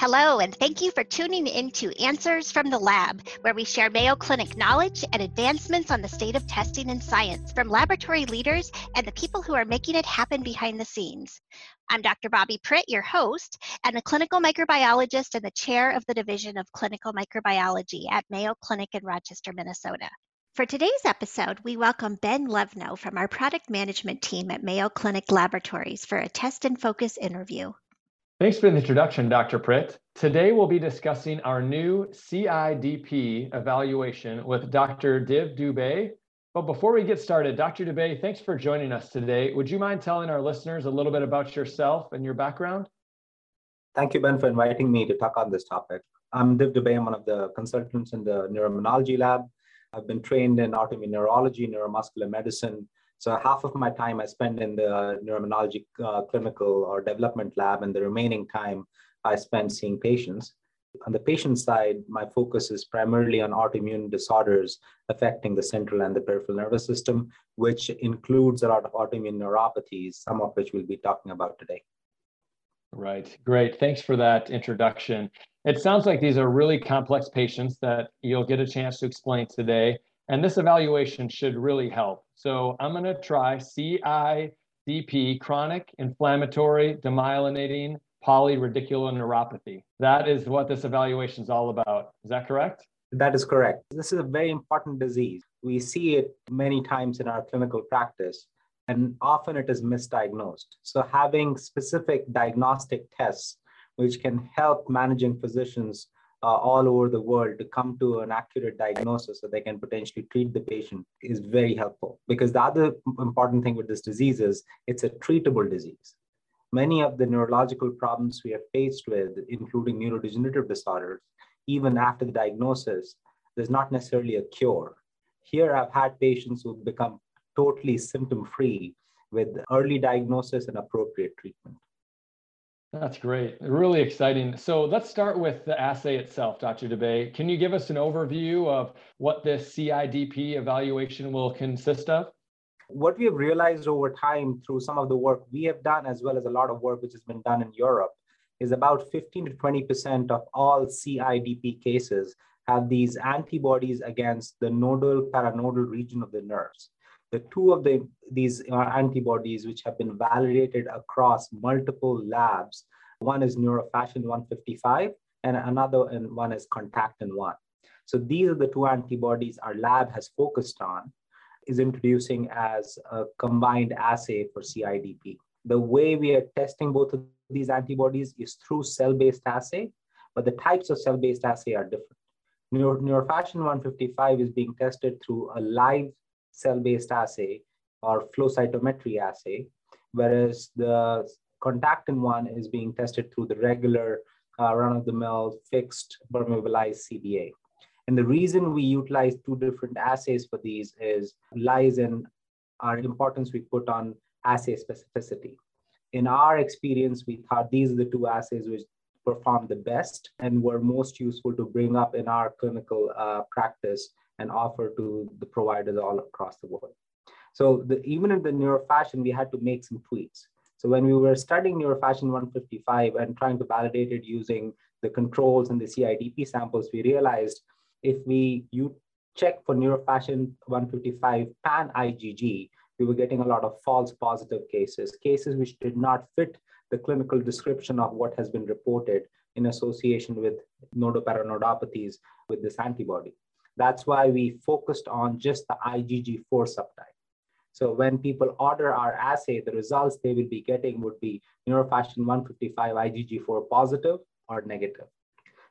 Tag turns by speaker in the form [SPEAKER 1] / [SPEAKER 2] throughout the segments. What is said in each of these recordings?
[SPEAKER 1] Hello, and thank you for tuning in to Answers from the Lab, where we share Mayo Clinic knowledge and advancements on the state of testing and science from laboratory leaders and the people who are making it happen behind the scenes. I'm Dr. Bobby Pritt, your host, and a clinical microbiologist and the chair of the Division of Clinical Microbiology at Mayo Clinic in Rochester, Minnesota. For today's episode, we welcome Ben Levno from our product management team at Mayo Clinic Laboratories for a test and focus interview.
[SPEAKER 2] Thanks for the introduction, Dr. Pritt. Today we'll be discussing our new CIDP evaluation with Dr. Div Dubey. But before we get started, Dr. Dubey, thanks for joining us today. Would you mind telling our listeners a little bit about yourself and your background?
[SPEAKER 3] Thank you, Ben, for inviting me to talk on this topic. I'm Div Dubey. I'm one of the consultants in the neuroimmunology lab. I've been trained in autoimmune neurology, neuromuscular medicine, so half of my time I spend in the neuroimmunology uh, clinical or development lab, and the remaining time I spend seeing patients. On the patient side, my focus is primarily on autoimmune disorders affecting the central and the peripheral nervous system, which includes a lot of autoimmune neuropathies, some of which we'll be talking about today.
[SPEAKER 2] Right, great. Thanks for that introduction. It sounds like these are really complex patients that you'll get a chance to explain today. And this evaluation should really help. So I'm going to try CIDP, chronic inflammatory demyelinating polyradiculoneuropathy. That is what this evaluation is all about. Is that correct?
[SPEAKER 3] That is correct. This is a very important disease. We see it many times in our clinical practice, and often it is misdiagnosed. So, having specific diagnostic tests which can help managing physicians uh, all over the world to come to an accurate diagnosis so they can potentially treat the patient is very helpful. Because the other important thing with this disease is it's a treatable disease. Many of the neurological problems we are faced with, including neurodegenerative disorders, even after the diagnosis, there's not necessarily a cure. Here, I've had patients who've become totally symptom free with early diagnosis and appropriate treatment.
[SPEAKER 2] That's great. Really exciting. So let's start with the assay itself, Dr. Dubey. Can you give us an overview of what this CIDP evaluation will consist of?
[SPEAKER 3] What we have realized over time through some of the work we have done, as well as a lot of work which has been done in Europe, is about 15 to 20% of all CIDP cases have these antibodies against the nodal paranodal region of the nerves the two of the, these uh, antibodies which have been validated across multiple labs. One is neurofascin 155 and another and one is contactin 1. So these are the two antibodies our lab has focused on, is introducing as a combined assay for CIDP. The way we are testing both of these antibodies is through cell-based assay, but the types of cell-based assay are different. Neuro, neurofascin 155 is being tested through a live cell-based assay or flow cytometry assay, whereas the contactin one is being tested through the regular uh, run-of-the-mill fixed permeabilized CBA. And the reason we utilize two different assays for these is lies in our importance we put on assay specificity. In our experience, we thought these are the two assays which perform the best and were most useful to bring up in our clinical uh, practice and offer to the providers all across the world. So the, even in the neurofascin, we had to make some tweaks. So when we were studying neurofascin 155 and trying to validate it using the controls and the CIDP samples, we realized if we you check for neurofascin 155 pan IgG, we were getting a lot of false positive cases, cases which did not fit the clinical description of what has been reported in association with nodoparanodopathies with this antibody. That's why we focused on just the IgG4 subtype. So when people order our assay, the results they will be getting would be neurofascin 155 IgG4 positive or negative.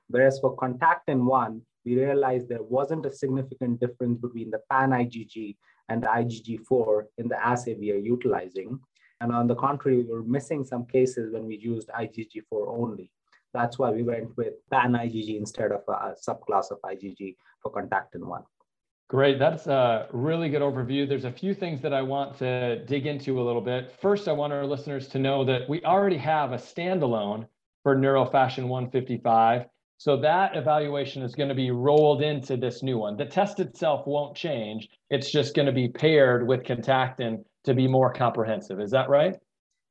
[SPEAKER 3] Whereas for contactin 1, we realized there wasn't a significant difference between the pan IgG and the IgG4 in the assay we are utilizing. And on the contrary, we were missing some cases when we used IgG4 only. That's why we went with pan IgG instead of a subclass of IgG for contactin 1.
[SPEAKER 2] Great. That's a really good overview. There's a few things that I want to dig into a little bit. First, I want our listeners to know that we already have a standalone for Neurofascin 155. So that evaluation is going to be rolled into this new one. The test itself won't change. It's just going to be paired with contactin to be more comprehensive. Is that right?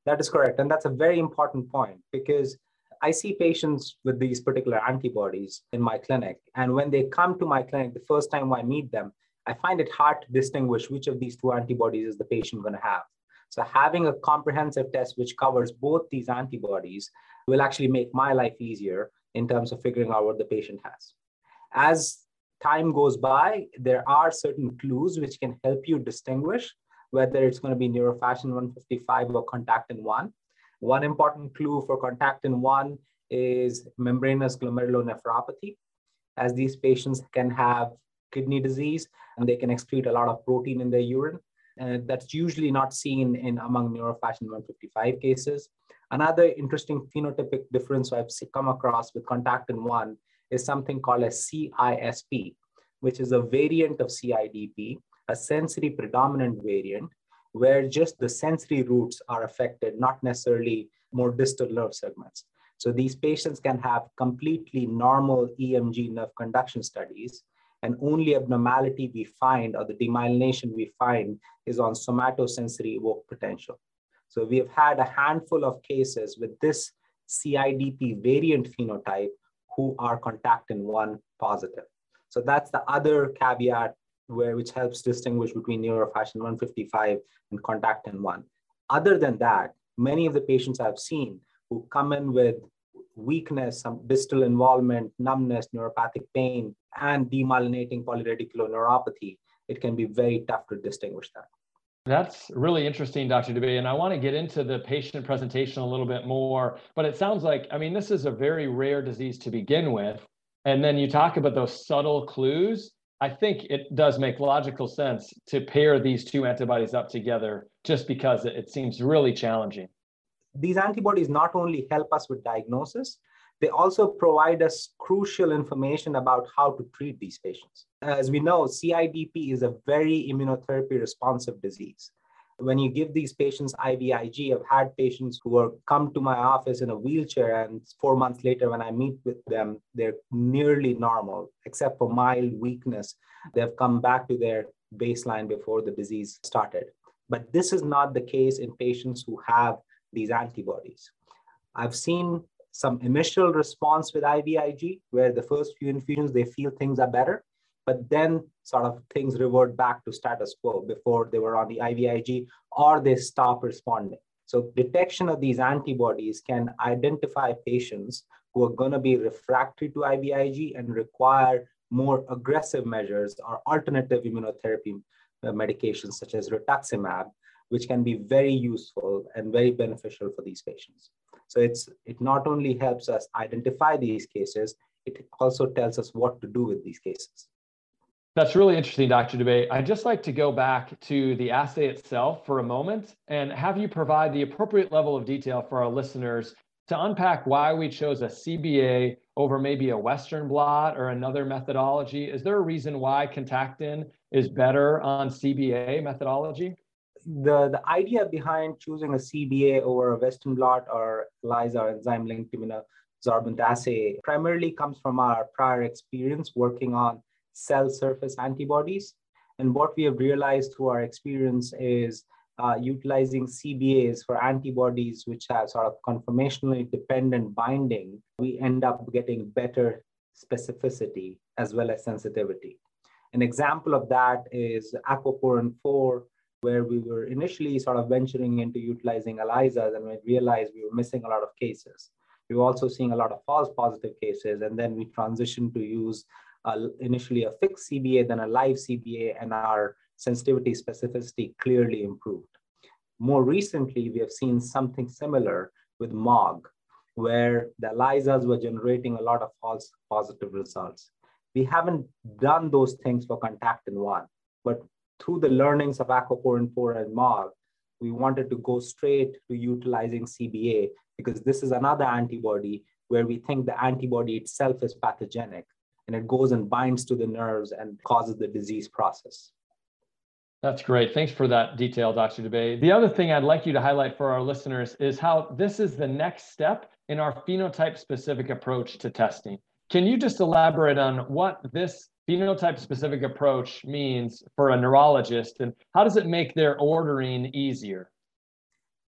[SPEAKER 3] That is correct. And that's a very important point because I see patients with these particular antibodies in my clinic. And when they come to my clinic, the first time I meet them, I find it hard to distinguish which of these two antibodies is the patient going to have. So having a comprehensive test which covers both these antibodies will actually make my life easier in terms of figuring out what the patient has. As time goes by, there are certain clues which can help you distinguish whether it's going to be neurofascin 155 or contactin 1. One important clue for contactin 1 is membranous glomerulonephropathy, as these patients can have kidney disease and they can excrete a lot of protein in their urine. And that's usually not seen in among neurofascin 155 cases. Another interesting phenotypic difference I've come across with contactin 1 is something called a CISP, which is a variant of CIDP, a sensory predominant variant, where just the sensory roots are affected, not necessarily more distal nerve segments. So these patients can have completely normal EMG nerve conduction studies, and only abnormality we find or the demyelination we find is on somatosensory evoked potential. So we have had a handful of cases with this CIDP variant phenotype who are contactin 1 positive. So that's the other caveat where which helps distinguish between neurofascin 155 and contactin 1. Other than that, many of the patients I've seen who come in with weakness, some distal involvement, numbness, neuropathic pain, and demyelinating polyradiculoneuropathy, it can be very tough to distinguish that.
[SPEAKER 2] That's really interesting, Dr. Dubey. And I want to get into the patient presentation a little bit more. But it sounds like, I mean, this is a very rare disease to begin with. And then you talk about those subtle clues. I think it does make logical sense to pair these two antibodies up together just because it seems really challenging.
[SPEAKER 3] These antibodies not only help us with diagnosis, they also provide us crucial information about how to treat these patients. As we know, CIDP is a very immunotherapy responsive disease. When you give these patients IVIG, I've had patients who are come to my office in a wheelchair, and four months later, when I meet with them, they're nearly normal, except for mild weakness. They've come back to their baseline before the disease started. But this is not the case in patients who have these antibodies. I've seen some initial response with IVIG, where the first few infusions, they feel things are better, but then sort of things revert back to status quo before they were on the IVIG or they stop responding. So detection of these antibodies can identify patients who are going to be refractory to IVIG and require more aggressive measures or alternative immunotherapy uh, medications such as rituximab, which can be very useful and very beneficial for these patients. So it's it not only helps us identify these cases, it also tells us what to do with these cases.
[SPEAKER 2] That's really interesting, Dr. Dubey. I'd just like to go back to the assay itself for a moment and have you provide the appropriate level of detail for our listeners to unpack why we chose a CBA over maybe a Western blot or another methodology. Is there a reason why Contactin is better on CBA methodology?
[SPEAKER 3] the, the idea behind choosing a CBA over a Western blot or ELISA enzyme linked immunosorbent assay primarily comes from our prior experience working on cell surface antibodies. And what we have realized through our experience is uh, utilizing CBAs for antibodies which have sort of conformationally dependent binding, we end up getting better specificity as well as sensitivity. An example of that is aquaporin 4 where we were initially sort of venturing into utilizing ELISAs and we realized we were missing a lot of cases. We were also seeing a lot of false positive cases, and then we transitioned to use initially a fixed CBA, then a live CBA, and our sensitivity specificity clearly improved. More recently, we have seen something similar with MOG, where the ELISAs were generating a lot of false positive results. We haven't done those things for Contactin 1, but through the learnings of aquaporin 4 and MOG, we wanted to go straight to utilizing CBA because this is another antibody where we think the antibody itself is pathogenic and it goes and binds to the nerves and causes the disease process.
[SPEAKER 2] That's great. Thanks for that detail, Dr. Dubey. The other thing I'd like you to highlight for our listeners is how this is the next step in our phenotype specific approach to testing. Can you just elaborate on what this phenotype specific approach means for a neurologist and how does it make their ordering easier?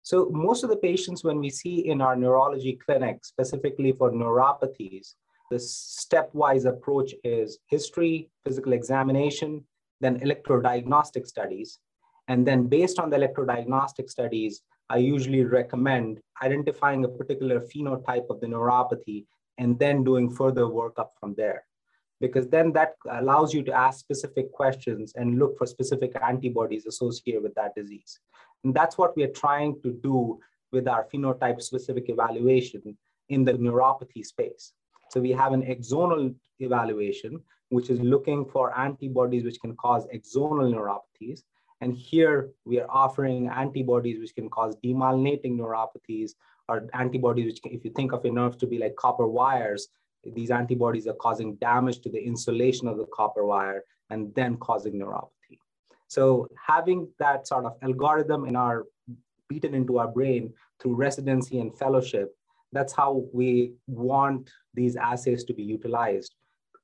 [SPEAKER 3] So most of the patients, when we see in our neurology clinic, specifically for neuropathies, the stepwise approach is history, physical examination, then electrodiagnostic studies. And then based on the electrodiagnostic studies, I usually recommend identifying a particular phenotype of the neuropathy and then doing further workup from there. Because then that allows you to ask specific questions and look for specific antibodies associated with that disease. And that's what we are trying to do with our phenotype specific evaluation in the neuropathy space. So we have an axonal evaluation, which is looking for antibodies which can cause axonal neuropathies. And here we are offering antibodies which can cause demyelinating neuropathies or antibodies which, if you think of a nerve to be like copper wires, these antibodies are causing damage to the insulation of the copper wire and then causing neuropathy. So having that sort of algorithm in our beaten into our brain through residency and fellowship, that's how we want these assays to be utilized.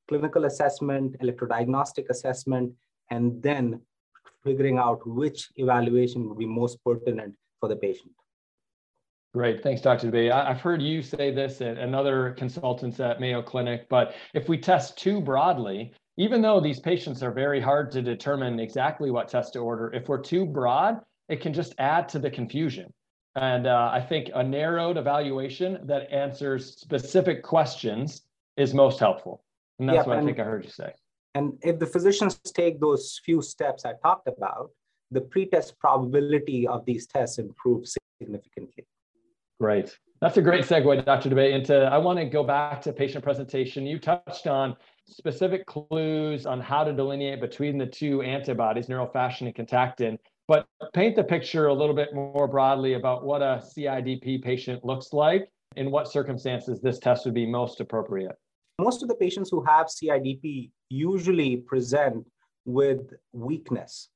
[SPEAKER 3] Clinical assessment, electrodiagnostic assessment, and then figuring out which evaluation would be most pertinent for the patient.
[SPEAKER 2] Great. Thanks, Dr. Dubey. I've heard you say this and other consultants at Mayo Clinic, but if we test too broadly, even though these patients are very hard to determine exactly what test to order, if we're too broad, it can just add to the confusion. And uh, I think a narrowed evaluation that answers specific questions is most helpful. And that's what and, I think I heard you say.
[SPEAKER 3] And if the physicians take those few steps I talked about, the pretest probability of these tests improves significantly.
[SPEAKER 2] Great. That's a great segue, Dr. Dubey, into I want to go back to patient presentation. You touched on specific clues on how to delineate between the two antibodies, neurofascin and contactin, but paint the picture a little bit more broadly about what a CIDP patient looks like, in what circumstances this test would be most appropriate.
[SPEAKER 3] Most of the patients who have CIDP usually present with weakness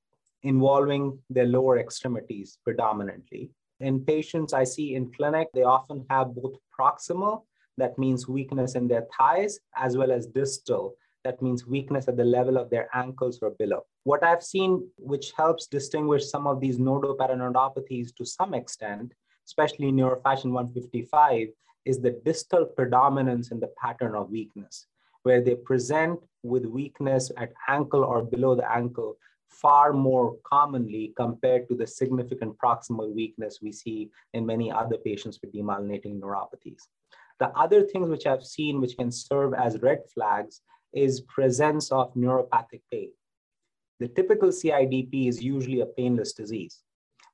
[SPEAKER 3] involving their lower extremities predominantly. In patients I see in clinic, they often have both proximal, that means weakness in their thighs, as well as distal, that means weakness at the level of their ankles or below. What I've seen, which helps distinguish some of these nodoparanodopathies to some extent, especially neurofascin 155, is the distal predominance in the pattern of weakness, where they present with weakness at ankle or below the ankle far more commonly compared to the significant proximal weakness we see in many other patients with demyelinating neuropathies. The other things which I've seen which can serve as red flags is presence of neuropathic pain. The typical CIDP is usually a painless disease.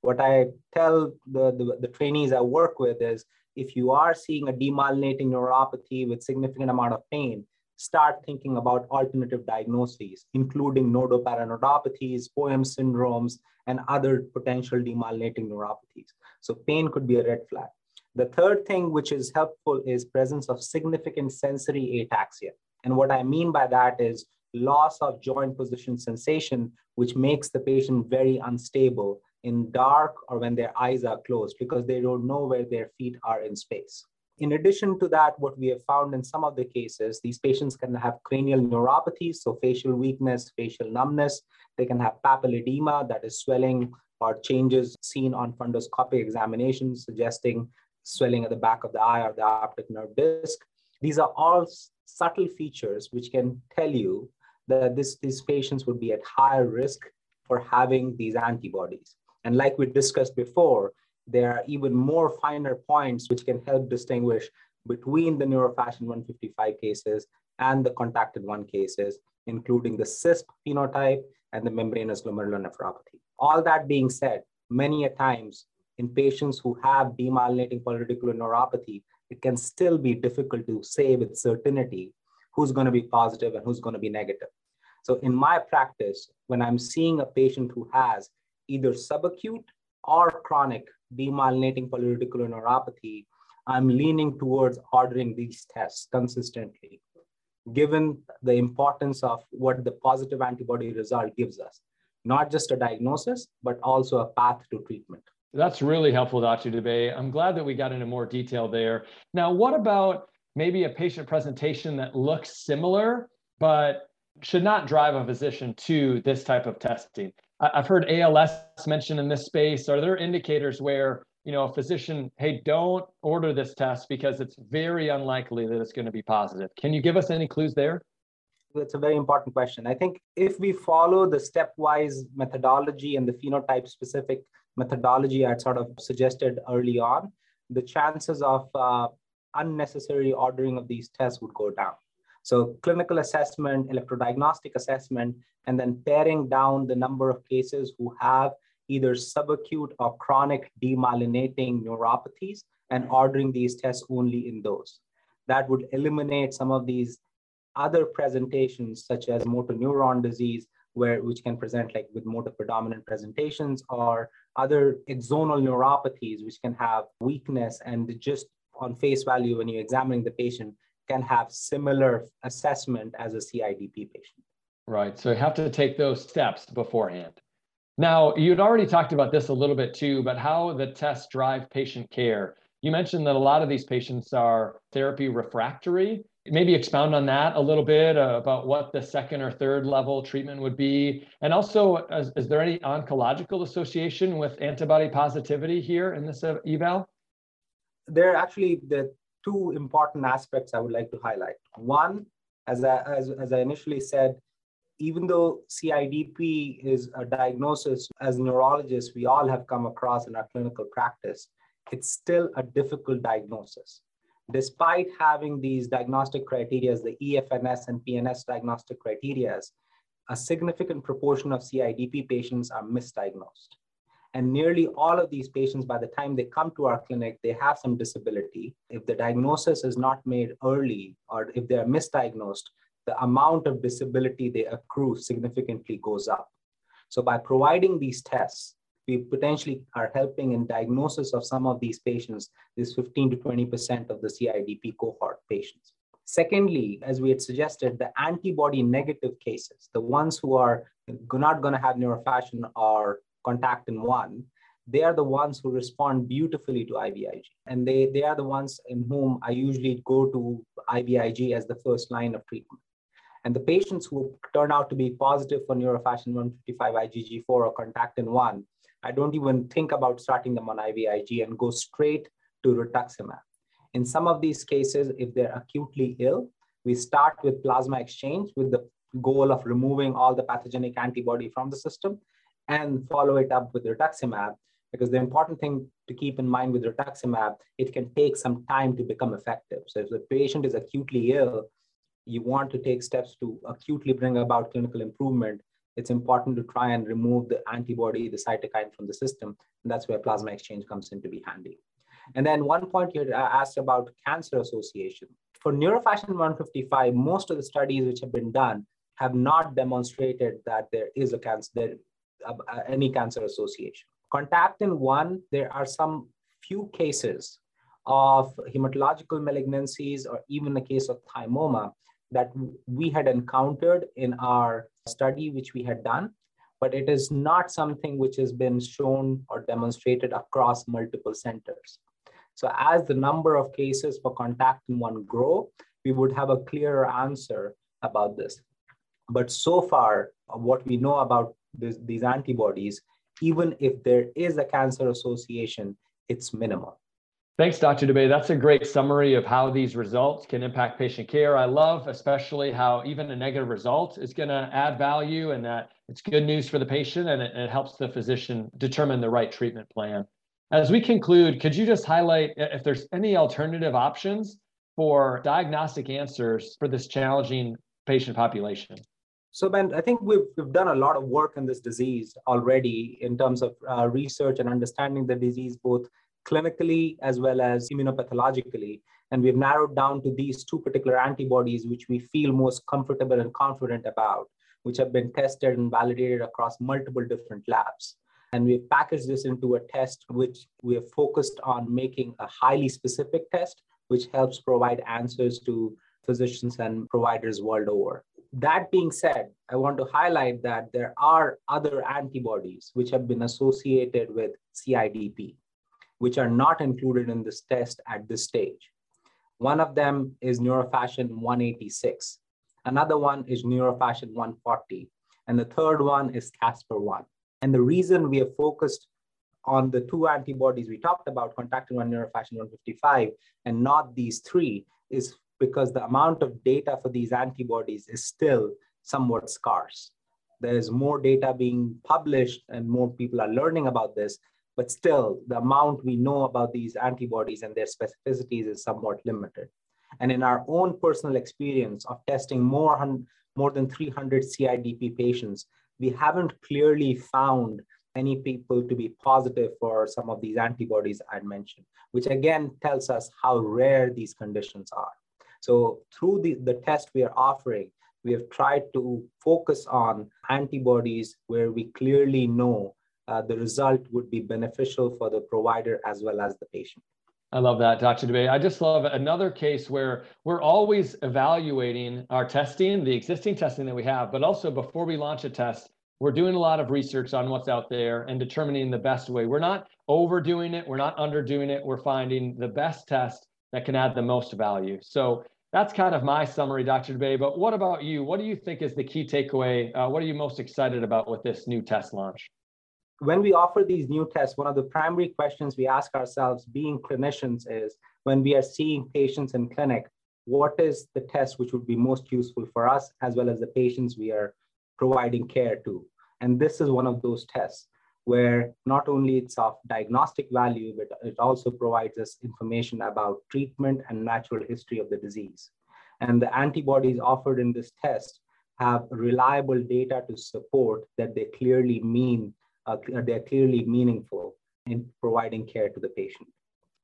[SPEAKER 3] What I tell the, the, the trainees I work with is if you are seeing a demyelinating neuropathy with significant amount of pain, start thinking about alternative diagnoses, including nodoparanodopathies, POEMS syndromes, and other potential demyelinating neuropathies. So pain could be a red flag. The third thing which is helpful is presence of significant sensory ataxia. And what I mean by that is loss of joint position sensation, which makes the patient very unstable in dark or when their eyes are closed because they don't know where their feet are in space. In addition to that, what we have found in some of the cases, these patients can have cranial neuropathies, so facial weakness, facial numbness. They can have papilledema, that is swelling or changes seen on fundoscopic examination, suggesting swelling at the back of the eye or the optic nerve disc. These are all subtle features which can tell you that this, these patients would be at higher risk for having these antibodies. And like we discussed before, there are even more finer points which can help distinguish between the neurofascin 155 cases and the contactin one cases, including the CISP phenotype and the membranous glomerulonephropathy. All that being said, many a times in patients who have demyelinating polyradiculoneuropathy, it can still be difficult to say with certainty who's going to be positive and who's going to be negative. So in my practice, when I'm seeing a patient who has either subacute or chronic demyelinating polyradiculoneuropathy, I'm leaning towards ordering these tests consistently, given the importance of what the positive antibody result gives us, not just a diagnosis, but also a path to treatment.
[SPEAKER 2] That's really helpful, Dr. Dubey. I'm glad that we got into more detail there. Now, what about maybe a patient presentation that looks similar, but should not drive a physician to this type of testing? I've heard ALS mentioned in this space. Are there indicators where you know, a physician, hey, don't order this test because it's very unlikely that it's going to be positive. Can you give us any clues there?
[SPEAKER 3] That's a very important question. I think if we follow the stepwise methodology and the phenotype specific methodology I'd sort of suggested early on, the chances of uh, unnecessary ordering of these tests would go down. So clinical assessment, electrodiagnostic assessment, and then paring down the number of cases who have either subacute or chronic demyelinating neuropathies and ordering these tests only in those. That would eliminate some of these other presentations such as motor neuron disease, where which can present like with motor predominant presentations or other axonal neuropathies, which can have weakness and just on face value when you're examining the patient can have similar assessment as a CIDP patient.
[SPEAKER 2] Right. So you have to take those steps beforehand. Now, you'd already talked about this a little bit too, but how the tests drive patient care. You mentioned that a lot of these patients are therapy refractory. Maybe expound on that a little bit uh, about what the second or third level treatment would be. And also, is, is there any oncological association with antibody positivity here in this eval?
[SPEAKER 3] There are actually the two important aspects I would like to highlight. One, as I, as, as I initially said, even though CIDP is a diagnosis, as neurologists, we all have come across in our clinical practice, it's still a difficult diagnosis. Despite having these diagnostic criteria, the EFNS and PNS diagnostic criteria, a significant proportion of CIDP patients are misdiagnosed. And nearly all of these patients, by the time they come to our clinic, they have some disability. If the diagnosis is not made early or if they're misdiagnosed, the amount of disability they accrue significantly goes up. So by providing these tests, we potentially are helping in diagnosis of some of these patients, this 15 to 20% of the CIDP cohort patients. Secondly, as we had suggested, the antibody negative cases, the ones who are not going to have neurofascin or contactin 1, they are the ones who respond beautifully to IVIG. And they, they are the ones in whom I usually go to IVIG as the first line of treatment. And the patients who turn out to be positive for neurofascin 155 IgG4 or contactin 1, I don't even think about starting them on IVIG and go straight to rituximab. In some of these cases, if they're acutely ill, we start with plasma exchange with the goal of removing all the pathogenic antibody from the system and follow it up with rituximab. Because the important thing to keep in mind with rituximab, it can take some time to become effective. So if the patient is acutely ill, you want to take steps to acutely bring about clinical improvement, it's important to try and remove the antibody, the cytokine from the system. And that's where plasma exchange comes in to be handy. And then one point you asked about cancer association. For neurofascin 155, most of the studies which have been done have not demonstrated that there is a cancer, there, Uh, any cancer association. Contactin 1, there are some few cases of hematological malignancies or even a case of thymoma that we had encountered in our study, which we had done, but it is not something which has been shown or demonstrated across multiple centers. So as the number of cases for contactin 1 grow, we would have a clearer answer about this. But so far, what we know about this, these antibodies, even if there is a cancer association, it's minimal.
[SPEAKER 2] Thanks, Dr. Dubey. That's a great summary of how these results can impact patient care. I love especially how even a negative result is going to add value and that it's good news for the patient and it, it, helps the physician determine the right treatment plan. As we conclude, could you just highlight if there's any alternative options for diagnostic answers for this challenging patient population?
[SPEAKER 3] So, Ben, I think we've, we've done a lot of work in this disease already in terms of uh, research and understanding the disease, both clinically as well as immunopathologically. And we've narrowed down to these two particular antibodies, which we feel most comfortable and confident about, which have been tested and validated across multiple different labs. And we've packaged this into a test which we have focused on making a highly specific test, which helps provide answers to physicians and providers world over. That being said, I want to highlight that there are other antibodies which have been associated with CIDP which are not included in this test at this stage. One of them is neurofascin 186. Another one is neurofascin 140. And the third one is Caspr 1. And the reason we have focused on the two antibodies we talked about, contactin 1 neurofascin 155, and not these three, is because the amount of data for these antibodies is still somewhat scarce. There's more data being published and more people are learning about this, but still the amount we know about these antibodies and their specificities is somewhat limited. And in our own personal experience of testing more, more than 300 CIDP patients, we haven't clearly found any people to be positive for some of these antibodies I mentioned, which again tells us how rare these conditions are. So through the, the test we are offering, we have tried to focus on antibodies where we clearly know uh, the result would be beneficial for the provider as well as the patient.
[SPEAKER 2] I love that, Dr. Dubey. I just love another case where we're always evaluating our testing, the existing testing that we have, but also before we launch a test, we're doing a lot of research on what's out there and determining the best way. We're not overdoing it, we're not underdoing it. We're finding the best test that can add the most value. So that's kind of my summary, Dr. Dubey. But what about you? What do you think is the key takeaway? Uh, what are you most excited about with this new test launch?
[SPEAKER 3] When we offer these new tests, one of the primary questions we ask ourselves, being clinicians, is when we are seeing patients in clinic, what is the test which would be most useful for us as well as the patients we are providing care to? And this is one of those tests where not only it's of diagnostic value, but it also provides us information about treatment and natural history of the disease. And the antibodies offered in this test have reliable data to support that they clearly mean, uh, they're clearly meaningful in providing care to the patient.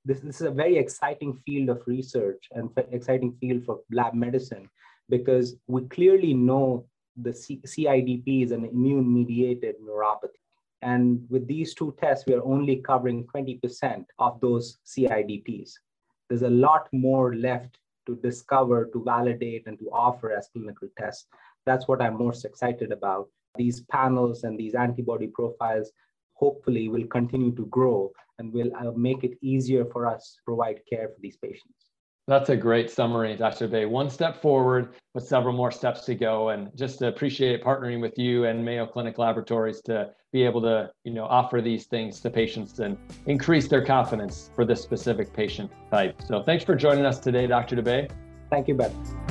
[SPEAKER 3] This, this is a very exciting field of research and exciting field for lab medicine because we clearly know the C- CIDP is an immune mediated neuropathy. And with these two tests, we are only covering 20% of those CIDPs. There's a lot more left to discover, to validate, and to offer as clinical tests. That's what I'm most excited about. These panels and these antibody profiles hopefully will continue to grow and will uh, make it easier for us to provide care for these patients.
[SPEAKER 2] That's a great summary, Dr. Dubey. One step forward, but several more steps to go, and just to appreciate partnering with you and Mayo Clinic Laboratories to be able to, you know, offer these things to patients and increase their confidence for this specific patient type. So, thanks for joining us today, Dr. Dubey.
[SPEAKER 3] Thank you, Ben.